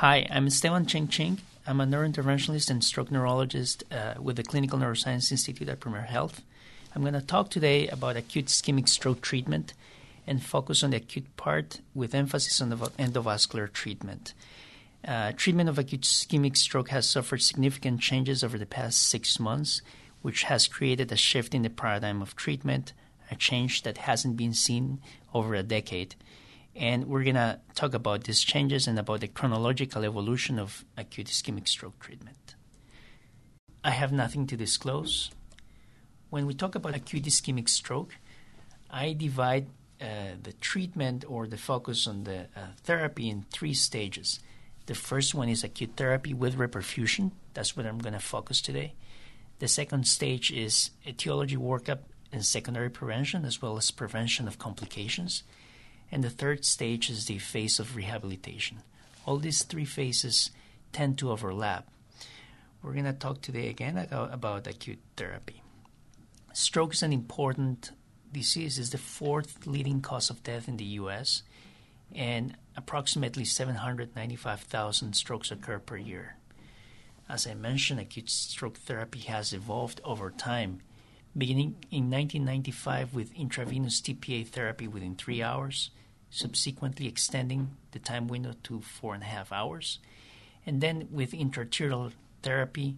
Hi, I'm Esteban Cheng Ching. I'm a neurointerventionalist and stroke neurologist uh, with the Clinical Neuroscience Institute at Premier Health. I'm going to talk today about acute ischemic stroke treatment and focus on the acute part with emphasis on the endovascular treatment. Uh, treatment of acute ischemic stroke has suffered significant changes over the past six months, which has created a shift in the paradigm of treatment, a change that hasn't been seen over a decade. And we're going to talk about these changes and about the chronological evolution of acute ischemic stroke treatment. I have nothing to disclose. When we talk about acute ischemic stroke, I divide uh, the treatment or the focus on the uh, therapy in three stages. The first one is acute therapy with reperfusion. That's what I'm going to focus today. The second stage is etiology workup and secondary prevention, as well as prevention of complications. And the third stage is the phase of rehabilitation. All these three phases tend to overlap. We're going to talk today again about acute therapy. Stroke is an important disease, is the fourth leading cause of death in the U.S., and approximately 795,000 strokes occur per year. As I mentioned, acute stroke therapy has evolved over time, beginning in 1995 with intravenous TPA therapy within three hours, subsequently extending the time window to four and a half hours. And then with intraarterial therapy,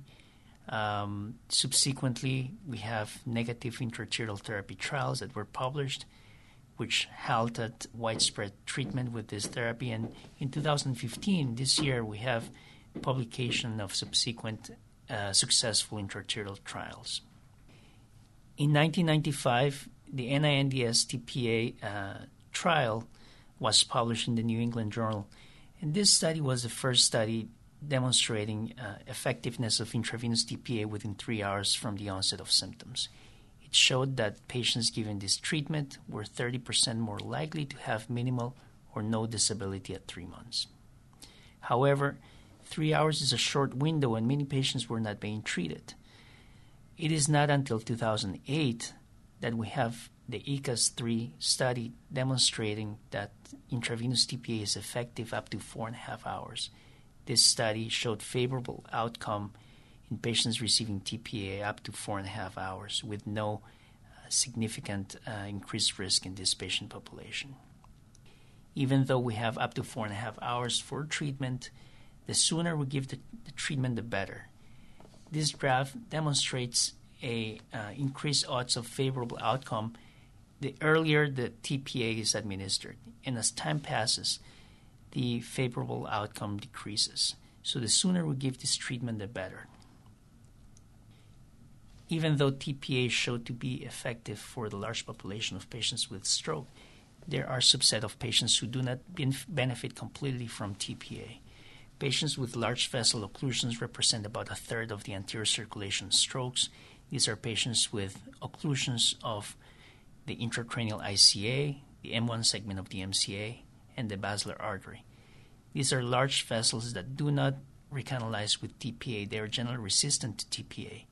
um, subsequently, we have negative intraarterial therapy trials that were published, which halted widespread treatment with this therapy. And in 2015, this year, we have publication of subsequent uh, successful intraarterial trials. In 1995, the NINDS TPA uh, trial was published in the New England Journal. And this study was the first study demonstrating uh, effectiveness of intravenous TPA within three hours from the onset of symptoms. It showed that patients given this treatment were 30% more likely to have minimal or no disability at three months. However, three hours is a short window and many patients were not being treated. It is not until 2008 that we have the ECASS 3 study demonstrating that intravenous TPA is effective up to four and a half hours. This study showed favorable outcome in patients receiving TPA up to four and a half hours with no uh, significant uh, increased risk in this patient population. Even though we have up to four and a half hours for treatment, the sooner we give the, the treatment, the better. This graph demonstrates a uh, increased odds of favorable outcome the earlier the TPA is administered, and as time passes, the favorable outcome decreases. So the sooner we give this treatment, the better. Even though TPA is showed to be effective for the large population of patients with stroke, there are subset of patients who do not benefit completely from TPA. Patients with large vessel occlusions represent about a third of the anterior circulation strokes. These are patients with occlusions of the intracranial ICA, the M1 segment of the MCA, and the basilar artery. These are large vessels that do not recanalize with TPA. They are generally resistant to TPA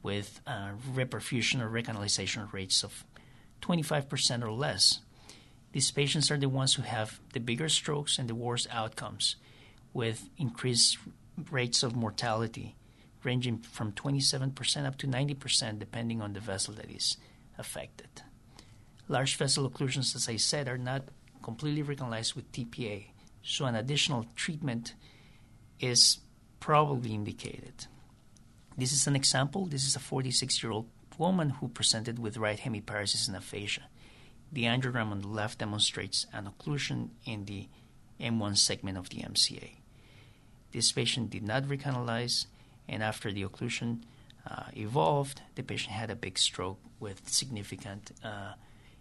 with uh, reperfusion or recanalization rates of 25% or less. These patients are the ones who have the bigger strokes and the worst outcomes, with increased rates of mortality ranging from 27% up to 90%, depending on the vessel that is affected. Large vessel occlusions, as I said, are not completely recanalized with TPA, so an additional treatment is probably indicated. This is an example. This is a 46 year old woman who presented with right hemiparesis and aphasia. The angiogram on the left demonstrates an occlusion in the M1 segment of the MCA. This patient did not recanalize, and after the occlusion uh, evolved, the patient had a big stroke with significant uh,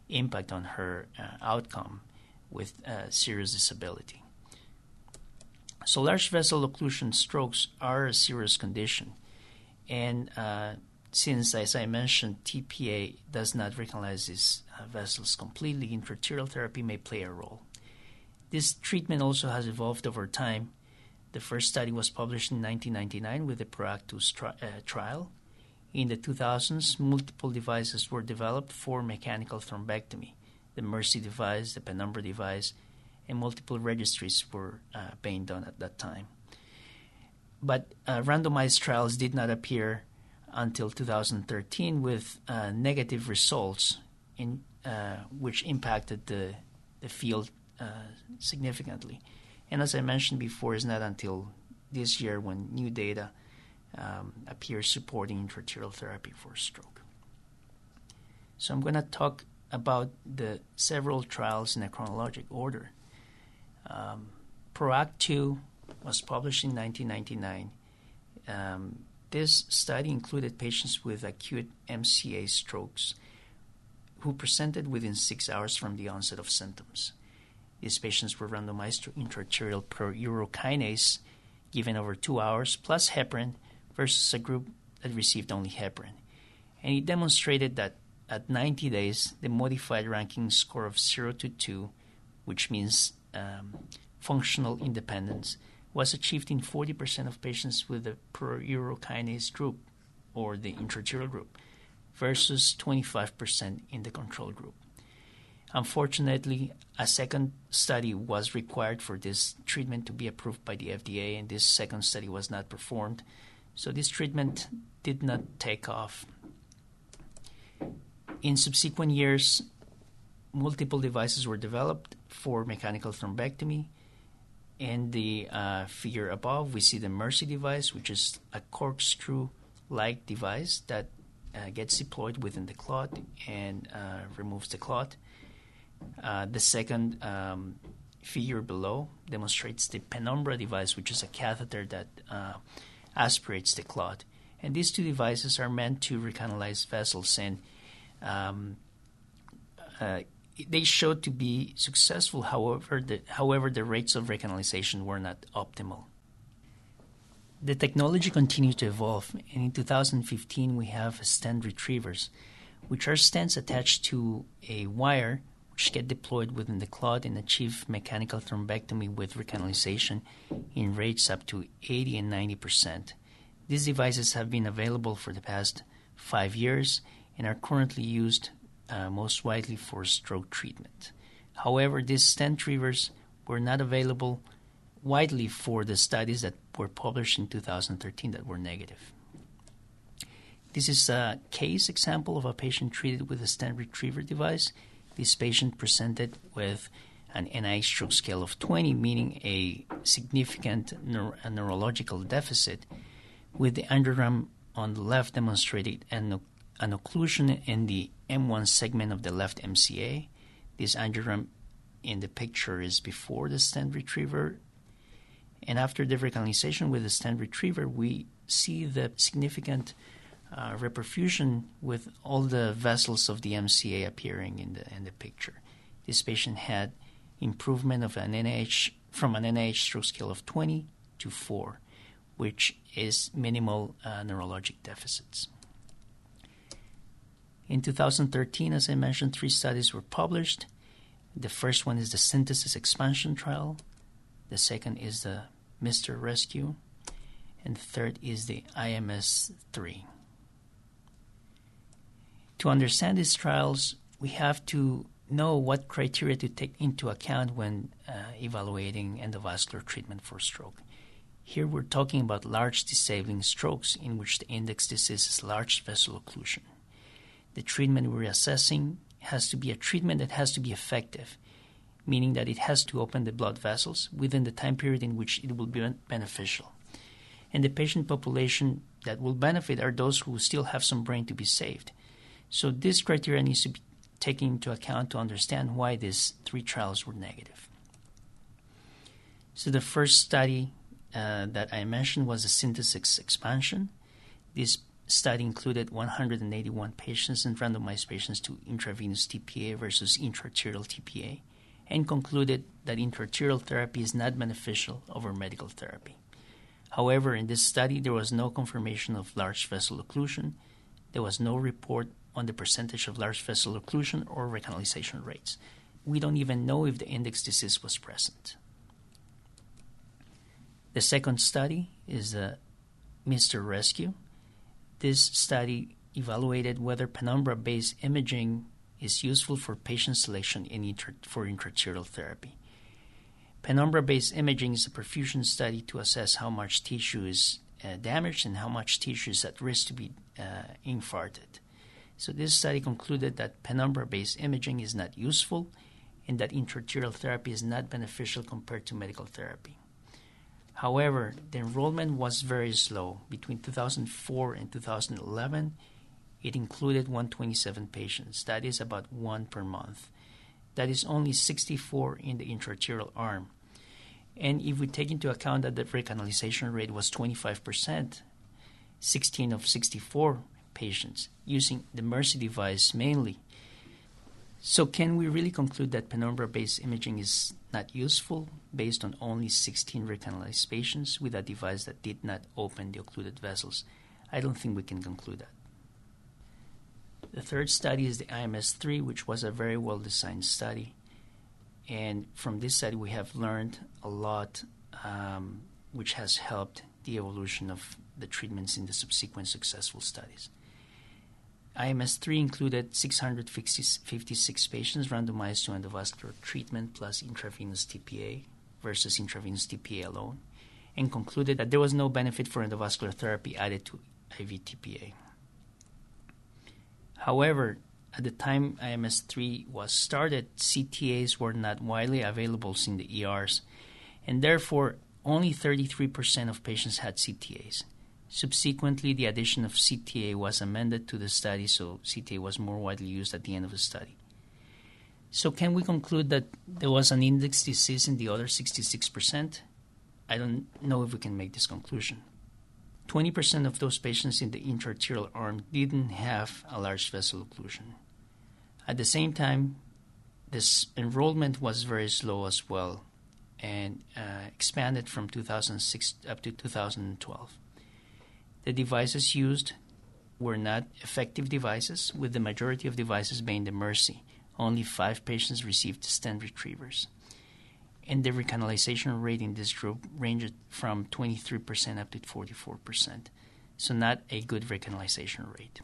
impact on her uh, outcome with uh, serious disability. So, large vessel occlusion strokes are a serious condition. And uh, since, as I mentioned, TPA does not recanalize these uh, vessels completely, intraarterial therapy may play a role. This treatment also has evolved over time. The first study was published in 1999 with the PROACTUS tri- uh, trial, in the 2000s, multiple devices were developed for mechanical thrombectomy the MERCI device, the Penumbra device, and multiple registries were uh, being done at that time. But uh, randomized trials did not appear until 2013 with uh, negative results, in, uh, which impacted the, the field uh, significantly. And as I mentioned before, it's not until this year when new data um, appears supporting intraarterial therapy for stroke. So I'm going to talk about the several trials in a chronologic order. Um, PROACT 2 was published in 1999. Um, this study included patients with acute MCA strokes who presented within six hours from the onset of symptoms. These patients were randomized to intraarterial urokinase given over two hours plus heparin versus a group that received only heparin. And it demonstrated that at 90 days, the modified Rankin score of 0 to 2, which means um, functional independence, was achieved in 40% of patients with the pro-urokinase group or the intraarterial group versus 25% in the control group. Unfortunately, a second study was required for this treatment to be approved by the FDA, and this second study was not performed. So this treatment did not take off. In subsequent years, multiple devices were developed for mechanical thrombectomy. In the uh, figure above, we see the MERCI device, which is a corkscrew like device that uh, gets deployed within the clot and uh, removes the clot. Uh, the second um, figure below demonstrates the Penumbra device, which is a catheter that uh, aspirates the clot. And these two devices are meant to recanalize vessels, and um, uh, they showed to be successful. However, the, however, the rates of recanalization were not optimal. The technology continues to evolve, and in 2015 we have stent retrievers, which are stents attached to a wire which get deployed within the clot and achieve mechanical thrombectomy with recanalization in rates up to 80 and 90 percent. These devices have been available for the past five years and are currently used uh, most widely for stroke treatment. However, these stent retrievers were not available widely for the studies that were published in 2013 that were negative. This is a case example of a patient treated with a stent retriever device this patient presented with an NIH stroke scale of 20, meaning a significant neuro- a neurological deficit, with the angiogram on the left demonstrated an, an occlusion in the M1 segment of the left MCA. This angiogram in the picture is before the stent retriever. And after the recanalization with the stent retriever, we see the significant uh, reperfusion with all the vessels of the MCA appearing in the in the picture. This patient had improvement of an NIH from an NIH stroke scale of 20 to 4, which is minimal uh, neurologic deficits. In 2013, as I mentioned, three studies were published. The first one is the synthesis expansion trial. The second is the MR Rescue. And the third is the IMS 3. To understand these trials, we have to know what criteria to take into account when uh, evaluating endovascular treatment for stroke. Here we're talking about large disabling strokes in which the index disease is large vessel occlusion. The treatment we're assessing has to be a treatment that has to be effective, meaning that it has to open the blood vessels within the time period in which it will be beneficial. And the patient population that will benefit are those who still have some brain to be saved. So this criteria needs to be taken into account to understand why these three trials were negative. So the first study uh, that I mentioned was a synthesis expansion. This study included 181 patients and randomized patients to intravenous TPA versus intraarterial TPA and concluded that intraarterial therapy is not beneficial over medical therapy. However, in this study, there was no confirmation of large vessel occlusion. There was no report on the percentage of large vessel occlusion or recanalization rates. We don't even know if the index disease was present. The second study is the MR Rescue. This study evaluated whether penumbra based imaging is useful for patient selection in for intraarterial therapy. Penumbra based imaging is a perfusion study to assess how much tissue is uh, damaged and how much tissue is at risk to be uh, infarcted. So, this study concluded that penumbra based imaging is not useful and that intraarterial therapy is not beneficial compared to medical therapy. However, the enrollment was very slow. Between 2004 and 2011, it included 127 patients, that is about one per month. That is only 64 in the intraarterial arm. And if we take into account that the recanalization rate was 25%, 16 of 64 patients using the MERCI device mainly. So, can we really conclude that penumbra based imaging is not useful based on only 16 recanalized patients with a device that did not open the occluded vessels? I don't think we can conclude that. The third study is the IMS 3, which was a very well designed study. And from this study, we have learned a lot, um, which has helped the evolution of the treatments in the subsequent successful studies. IMS 3 included 656 patients randomized to endovascular treatment plus intravenous TPA versus intravenous TPA alone, and concluded that there was no benefit for endovascular therapy added to IV TPA. However, at the time IMS 3 was started, CTAs were not widely available in the ERs, and therefore only 33% of patients had CTAs. Subsequently, the addition of CTA was amended to the study, so CTA was more widely used at the end of the study. So, can we conclude that there was an index disease in the other 66%? I don't know if we can make this conclusion. 20% of those patients in the intraarterial arm didn't have a large vessel occlusion. At the same time, this enrollment was very slow as well and uh, expanded from 2006 up to 2012. The devices used were not effective devices, with the majority of devices being the MERCI. Only five patients received stent retrievers and the recanalization rate in this group ranged from 23% up to 44%. So, not a good recanalization rate.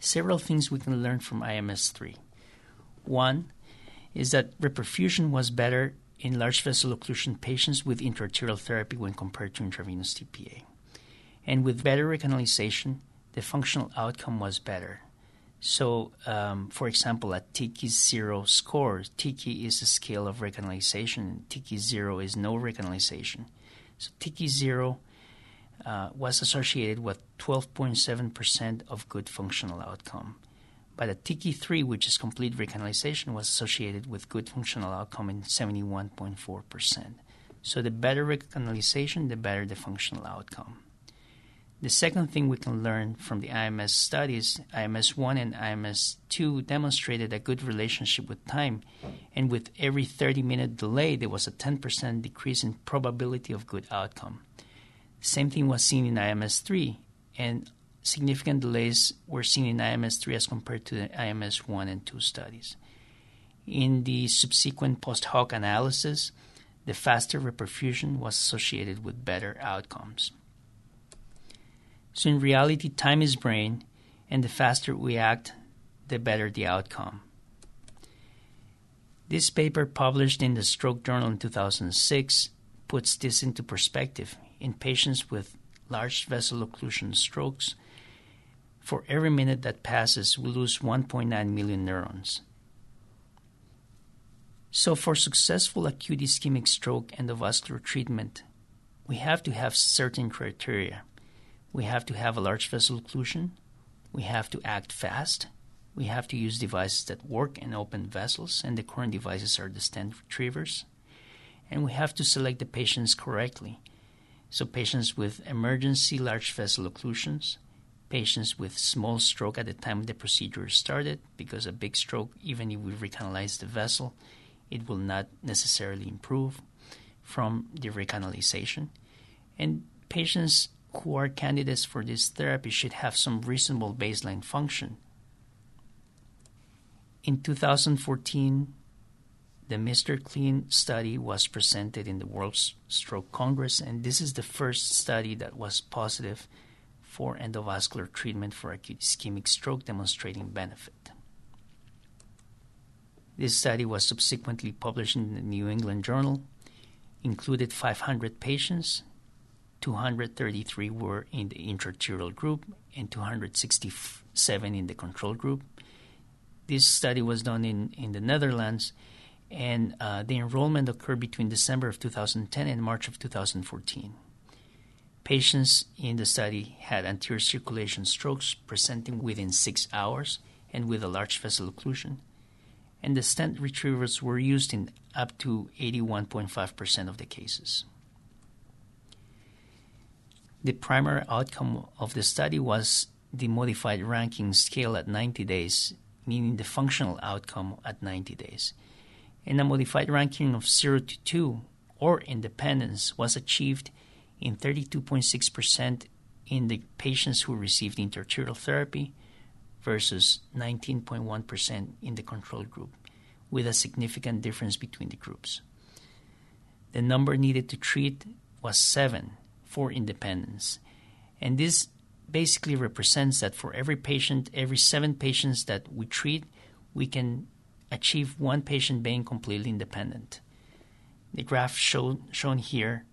Several things we can learn from IMS 3. One is that reperfusion was better in large vessel occlusion patients with intraarterial therapy when compared to intravenous TPA. And with better recanalization, the functional outcome was better. So, um, for example, a TICI zero score, TICI is a scale of recanalization, TICI zero is no recanalization. So, TICI zero uh, was associated with 12.7% of good functional outcome. But a TICI 3, which is complete recanalization, was associated with good functional outcome in 71.4%. So the better recanalization, the better the functional outcome. The second thing we can learn from the IMS studies, IMS 1 and IMS 2 demonstrated a good relationship with time, and with every 30 minute delay, there was a 10% decrease in probability of good outcome. Same thing was seen in IMS 3, and significant delays were seen in IMS 3 as compared to the IMS 1 and 2 studies. In the subsequent post hoc analysis, the faster reperfusion was associated with better outcomes. So in reality, time is brain, and the faster we act, the better the outcome. This paper, published in the Stroke Journal in 2006, puts this into perspective. In patients with large vessel occlusion strokes, for every minute that passes, we lose 1.9 million neurons. So, for successful acute ischemic stroke endovascular treatment, we have to have certain criteria. We have to have a large vessel occlusion. We have to act fast. We have to use devices that work and open vessels, and the current devices are the stent retrievers. And we have to select the patients correctly. So, patients with emergency large vessel occlusions, patients with small stroke at the time the procedure started, because a big stroke, even if we recanalize the vessel, it will not necessarily improve from the recanalization. And patients who are candidates for this therapy should have some reasonable baseline function. In 2014, the MR CLEAN study was presented in the World Stroke Congress, and this is the first study that was positive for endovascular treatment for acute ischemic stroke demonstrating benefit. This study was subsequently published in the New England Journal, included 500 patients, 233 were in the intraarterial group and 267 in the control group. This study was done in, in the Netherlands, and uh, the enrollment occurred between December of 2010 and March of 2014. Patients in the study had anterior circulation strokes presenting within six hours and with a large vessel occlusion, and the stent retrievers were used in up to 81.5% of the cases. The primary outcome of the study was the modified Rankin scale at 90 days meaning the functional outcome at 90 days. And a modified Rankin of 0 to 2 or independence was achieved in 32.6% in the patients who received intraarterial therapy versus 19.1% in the control group, with a significant difference between the groups. The number needed to treat was 7 for independence, and this basically represents that for every patient, every seven patients that we treat, we can achieve one patient being completely independent. The graph show, shown here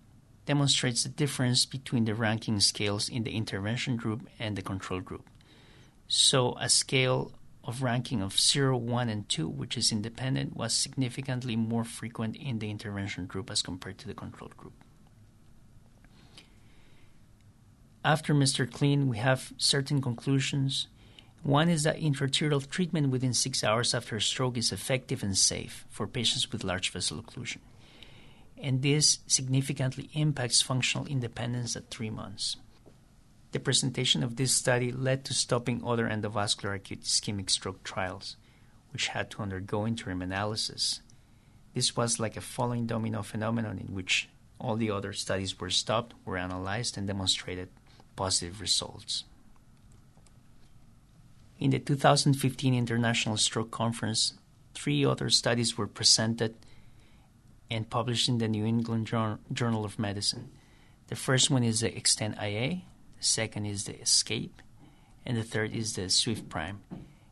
demonstrates the difference between the Rankin scales in the intervention group and the control group. So, a scale of Rankin of 0, 1, and 2, which is independent, was significantly more frequent in the intervention group as compared to the control group. After MR CLEAN, we have certain conclusions. One is that intraarterial treatment within six hours after stroke is effective and safe for patients with large vessel occlusion. And this significantly impacts functional independence at three months. The presentation of this study led to stopping other endovascular acute ischemic stroke trials, which had to undergo interim analysis. This was like a falling domino phenomenon in which all the other studies were stopped, were analyzed, and demonstrated positive results. In the 2015 International Stroke Conference, three other studies were presented and published in the New England Journal of Medicine. The first one is the Extend IA, the second is the Escape, and the third is the Swift Prime.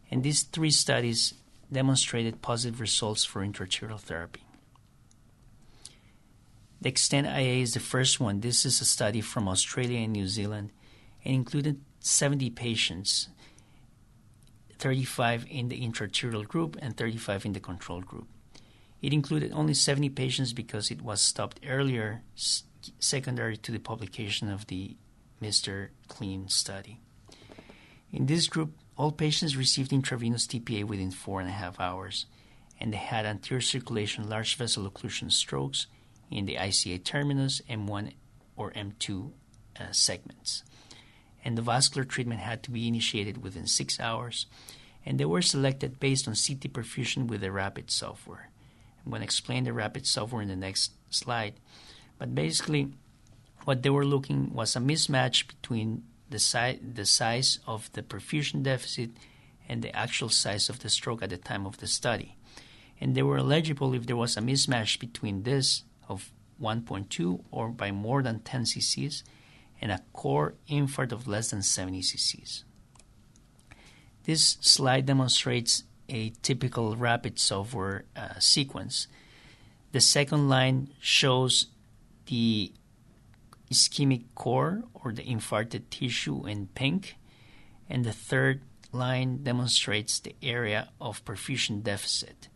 And these three studies demonstrated positive results for intraarterial therapy. The Extend IA is the first one. This is a study from Australia and New Zealand and included 70 patients, 35 in the intraarterial group and 35 in the control group. It included only 70 patients because it was stopped earlier, secondary to the publication of the MR CLEAN study. In this group, all patients received intravenous TPA within four and a half hours, and they had anterior circulation large vessel occlusion strokes in the ICA terminus M1 or M2 uh, segments and the vascular treatment had to be initiated within six hours, and they were selected based on CT perfusion with the RAPID software. I'm going to explain the RAPID software in the next slide, but basically, what they were looking was a mismatch between the, si- the size of the perfusion deficit and the actual size of the stroke at the time of the study. And they were eligible if there was a mismatch between this of 1.2 or by more than 10 cc's and a core infarct of less than 70 cc's. This slide demonstrates a typical rapid software uh, sequence. The second line shows the ischemic core or the infarcted tissue in pink, and the third line demonstrates the area of perfusion deficit.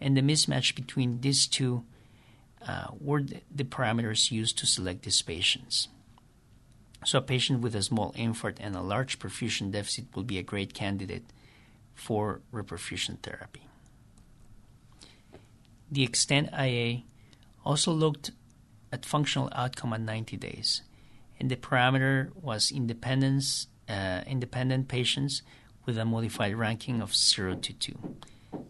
And the mismatch between these two uh, were the parameters used to select these patients. So, a patient with a small infarct and a large perfusion deficit will be a great candidate for reperfusion therapy. The Extend IA also looked at functional outcome at 90 days, and the parameter was independence, uh, independent patients with a modified Rankin of 0 to 2.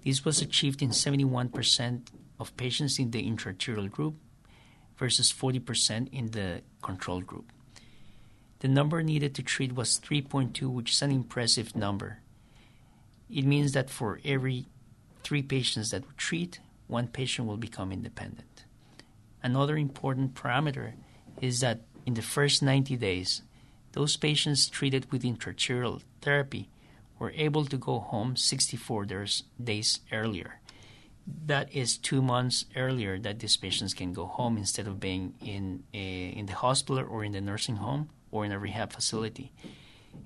This was achieved in 71% of patients in the intraarterial group versus 40% in the control group. The number needed to treat was 3.2, which is an impressive number. It means that for every three patients that we treat, one patient will become independent. Another important parameter is that in the first 90 days, those patients treated with intraarterial therapy were able to go home 64 days earlier, that is two months earlier that these patients can go home instead of being in a, in the hospital or in the nursing home or in a rehab facility.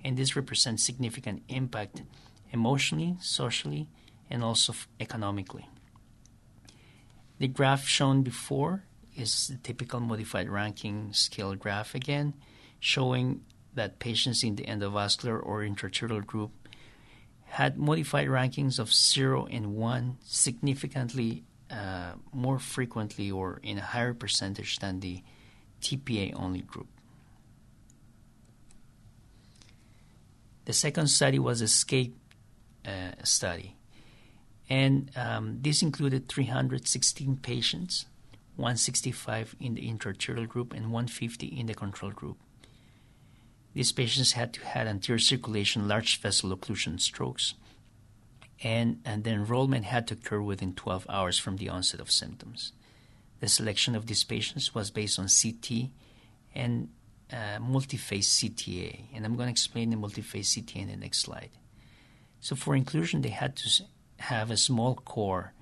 And this represents significant impact emotionally, socially, and also economically. The graph shown before is the typical modified Rankin scale graph again, showing that patients in the endovascular or intra-arterial group had modified Rankins of 0 and 1 significantly uh, more frequently or in a higher percentage than the TPA only group. The second study was ESCAPE uh, study, and um, this included 316 patients, 165 in the intra-arterial group and 150 in the control group. These patients had to have anterior circulation, large vessel occlusion strokes, and, and the enrollment had to occur within 12 hours from the onset of symptoms. The selection of these patients was based on CT and uh, multi-phase CTA, and I'm going to explain the multi-phase CTA in the next slide. So for inclusion, they had to have a small core,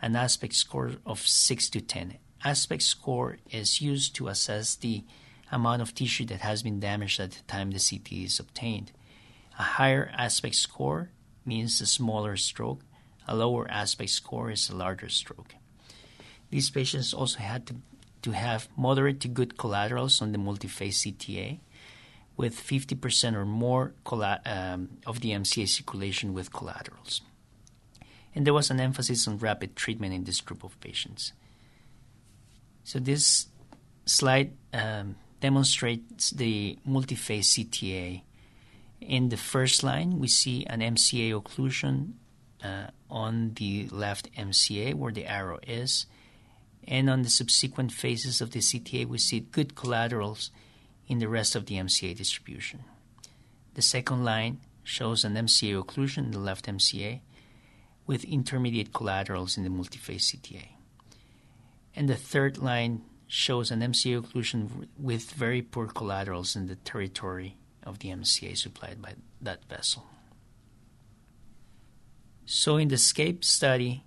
an aspect score of 6 to 10. Aspect score is used to assess the amount of tissue that has been damaged at the time the CT is obtained. A higher aspect score means a smaller stroke, a lower aspect score is a larger stroke. These patients also had to, to have moderate to good collaterals on the multi-phase CTA, with 50% or more um, of the MCA circulation with collaterals. And there was an emphasis on rapid treatment in this group of patients. So this slide um, demonstrates the multi-phase CTA. In the first line, we see an MCA occlusion uh, on the left MCA where the arrow is, and on the subsequent phases of the CTA, we see good collaterals in the rest of the MCA distribution. The second line shows an MCA occlusion in the left MCA with intermediate collaterals in the multi-phase CTA. And the third line shows an MCA occlusion with very poor collaterals in the territory of the MCA supplied by that vessel. So, in the ESCAPE study,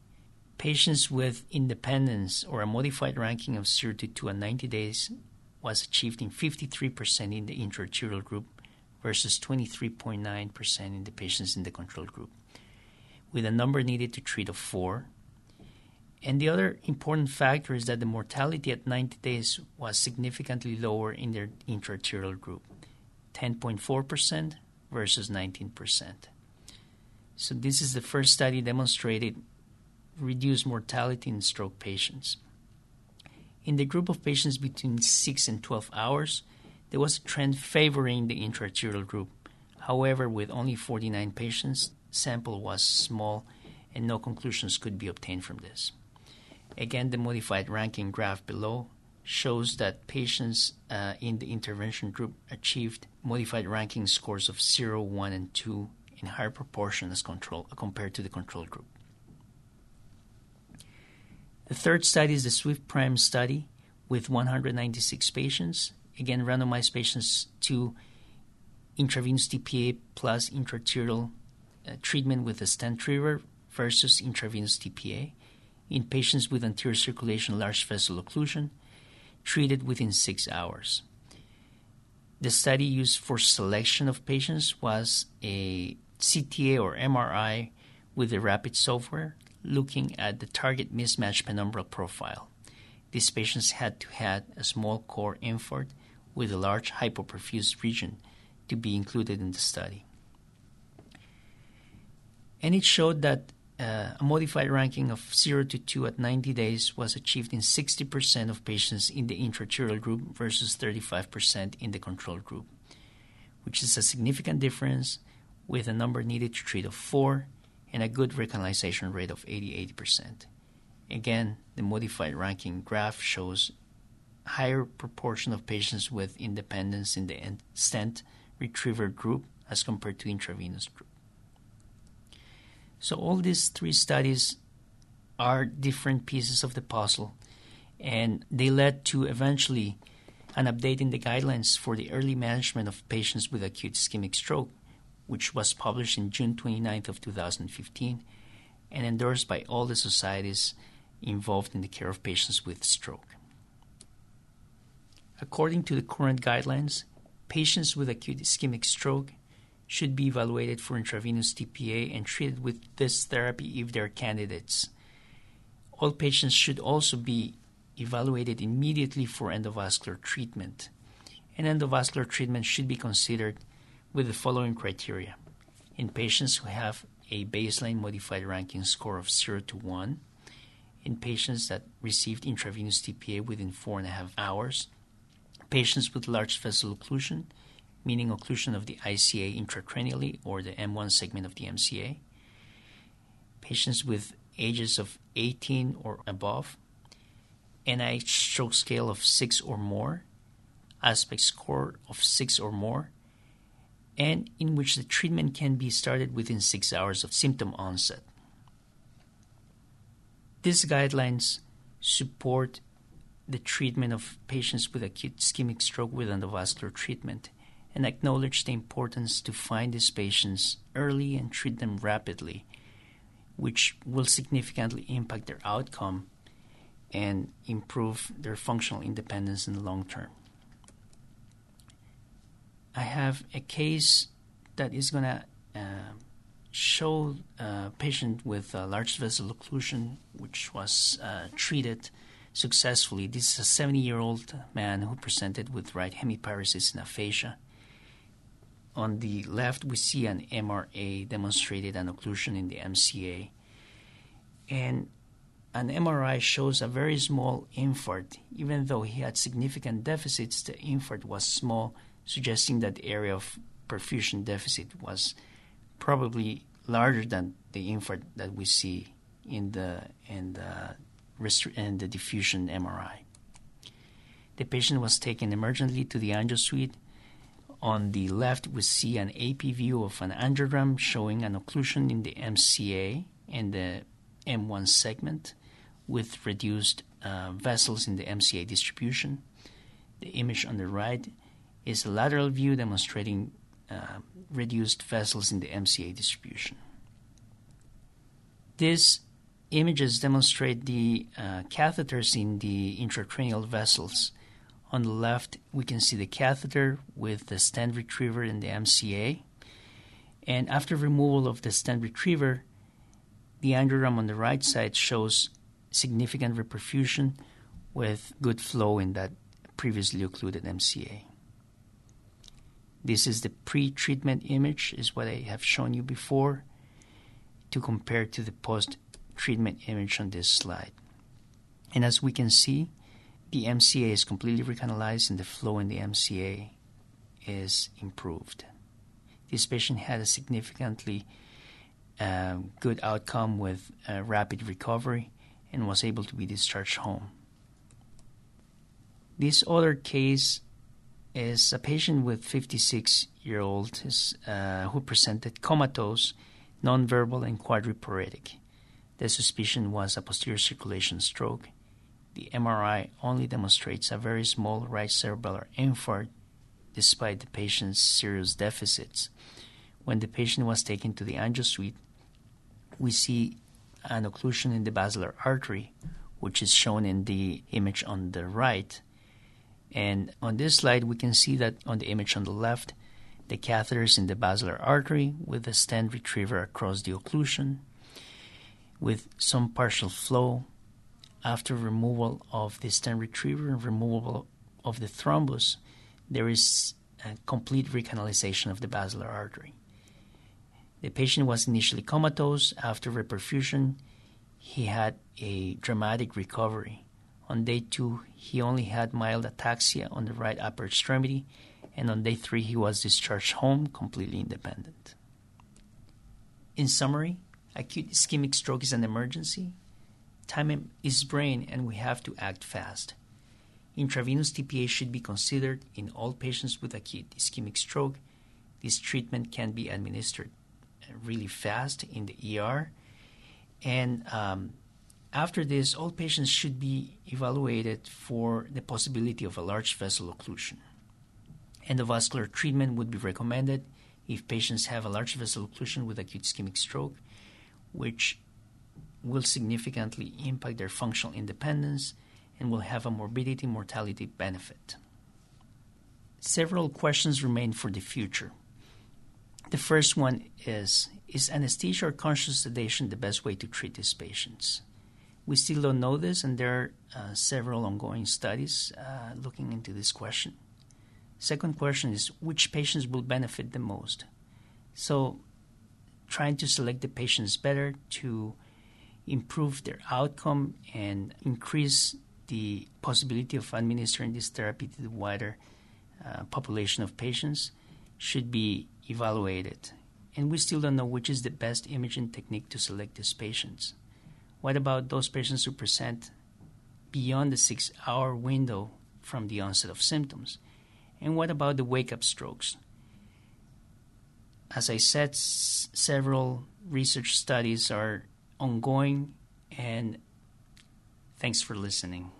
patients with independence or a modified Rankin of 0 to 2 at 90 days was achieved in 53% in the intra-arterial group versus 23.9% in the patients in the control group, with a number needed to treat of 4 and the other important factor is that the mortality at 90 days was significantly lower in their intra-arterial group 10.4% versus 19%. So, this is the first study demonstrated reduced mortality in stroke patients. In the group of patients between 6 and 12 hours, there was a trend favoring the intra-arterial group. However, with only 49 patients, sample was small and no conclusions could be obtained from this. Again, the modified Rankin graph below shows that patients uh, in the intervention group achieved modified Rankin scores of 0, 1, and 2 in higher proportion as control, compared to the control group. The third study is the SWIFT Prime study with 196 patients, again randomized patients to intravenous TPA plus intraarterial uh, treatment with a stent retriever versus intravenous TPA in patients with anterior circulation large vessel occlusion treated within six hours. The study used for selection of patients was a CTA or MRI with the RAPID software looking at the target mismatch penumbral profile. These patients had to have a small core infarct with a large hypoperfused region to be included in the study. And it showed that uh, a modified Rankin of 0 to 2 at 90 days was achieved in 60% of patients in the intra-arterial group versus 35% in the control group, which is a significant difference with a number needed to treat of 4 and a good recanalization rate of 88%. Again, the modified Rankin graph shows higher proportion of patients with independence in the stent retriever group as compared to intravenous group. So all these three studies are different pieces of the puzzle, and they led to eventually an update in the guidelines for the early management of patients with acute ischemic stroke, which was published in June 29th of 2015, and endorsed by all the societies involved in the care of patients with stroke. According to the current guidelines, patients with acute ischemic stroke should be evaluated for intravenous TPA and treated with this therapy if they're candidates. All patients should also be evaluated immediately for endovascular treatment. And endovascular treatment should be considered with the following criteria. In patients who have a baseline modified Rankin score of 0 to 1, in patients that received intravenous TPA within four and a half hours, patients with large vessel occlusion, meaning occlusion of the ICA intracranially or the M1 segment of the MCA, patients with ages of 18 or above, NIH stroke scale of 6 or more, aspect score of 6 or more, and in which the treatment can be started within 6 hours of symptom onset. These guidelines support the treatment of patients with acute ischemic stroke with endovascular treatment and acknowledge the importance to find these patients early and treat them rapidly, which will significantly impact their outcome and improve their functional independence in the long term. I have a case that is going to uh, show a patient with a large vessel occlusion, which was uh, treated successfully. This is a 70 year old man who presented with right hemiparesis and aphasia. On the left, we see an MRA demonstrated an occlusion in the MCA. And an MRI shows a very small infarct. Even though he had significant deficits, the infarct was small, suggesting that the area of perfusion deficit was probably larger than the infarct that we see in the in the in the diffusion MRI. The patient was taken emergently to the angio suite. On the left, we see an AP view of an angiogram showing an occlusion in the MCA and the M1 segment with reduced uh, vessels in the MCA distribution. The image on the right is a lateral view demonstrating uh, reduced vessels in the MCA distribution. These images demonstrate the uh, catheters in the intracranial vessels. On the left, we can see the catheter with the stent retriever in the MCA. And after removal of the stent retriever, the angiogram on the right side shows significant reperfusion with good flow in that previously occluded MCA. This is the pre-treatment image, is what I have shown you before, to compare to the post-treatment image on this slide. And as we can see, the MCA is completely recanalized and the flow in the MCA is improved. This patient had a significantly uh, good outcome with rapid recovery and was able to be discharged home. This other case is a patient with 56 year old uh, who presented comatose, nonverbal, and quadriparetic. The suspicion was a posterior circulation stroke. The MRI only demonstrates a very small right cerebellar infarct despite the patient's serious deficits. When the patient was taken to the angio suite, we see an occlusion in the basilar artery, which is shown in the image on the right. And on this slide, we can see that on the image on the left, the catheter is in the basilar artery with the stent retriever across the occlusion with some partial flow. After removal of the stent retriever and removal of the thrombus, there is a complete recanalization of the basilar artery. The patient was initially comatose. After reperfusion, he had a dramatic recovery. On day two, he only had mild ataxia on the right upper extremity, and on day three, he was discharged home completely independent. In summary, acute ischemic stroke is an emergency. Time is brain, and we have to act fast. Intravenous TPA should be considered in all patients with acute ischemic stroke. This treatment can be administered really fast in the ER. And um, after this, all patients should be evaluated for the possibility of a large vessel occlusion. Endovascular treatment would be recommended if patients have a large vessel occlusion with acute ischemic stroke, which will significantly impact their functional independence and will have a morbidity mortality benefit. Several questions remain for the future. The first one is Is anesthesia or conscious sedation the best way to treat these patients? We still don't know this, and there are uh, several ongoing studies uh, looking into this question. Second question is Which patients will benefit the most? So, trying to select the patients better to improve their outcome and increase the possibility of administering this therapy to the wider uh, population of patients should be evaluated. And we still don't know which is the best imaging technique to select these patients. What about those patients who present beyond the six hour window from the onset of symptoms? And what about the wake up strokes? As I said, s- several research studies are ongoing, and thanks for listening.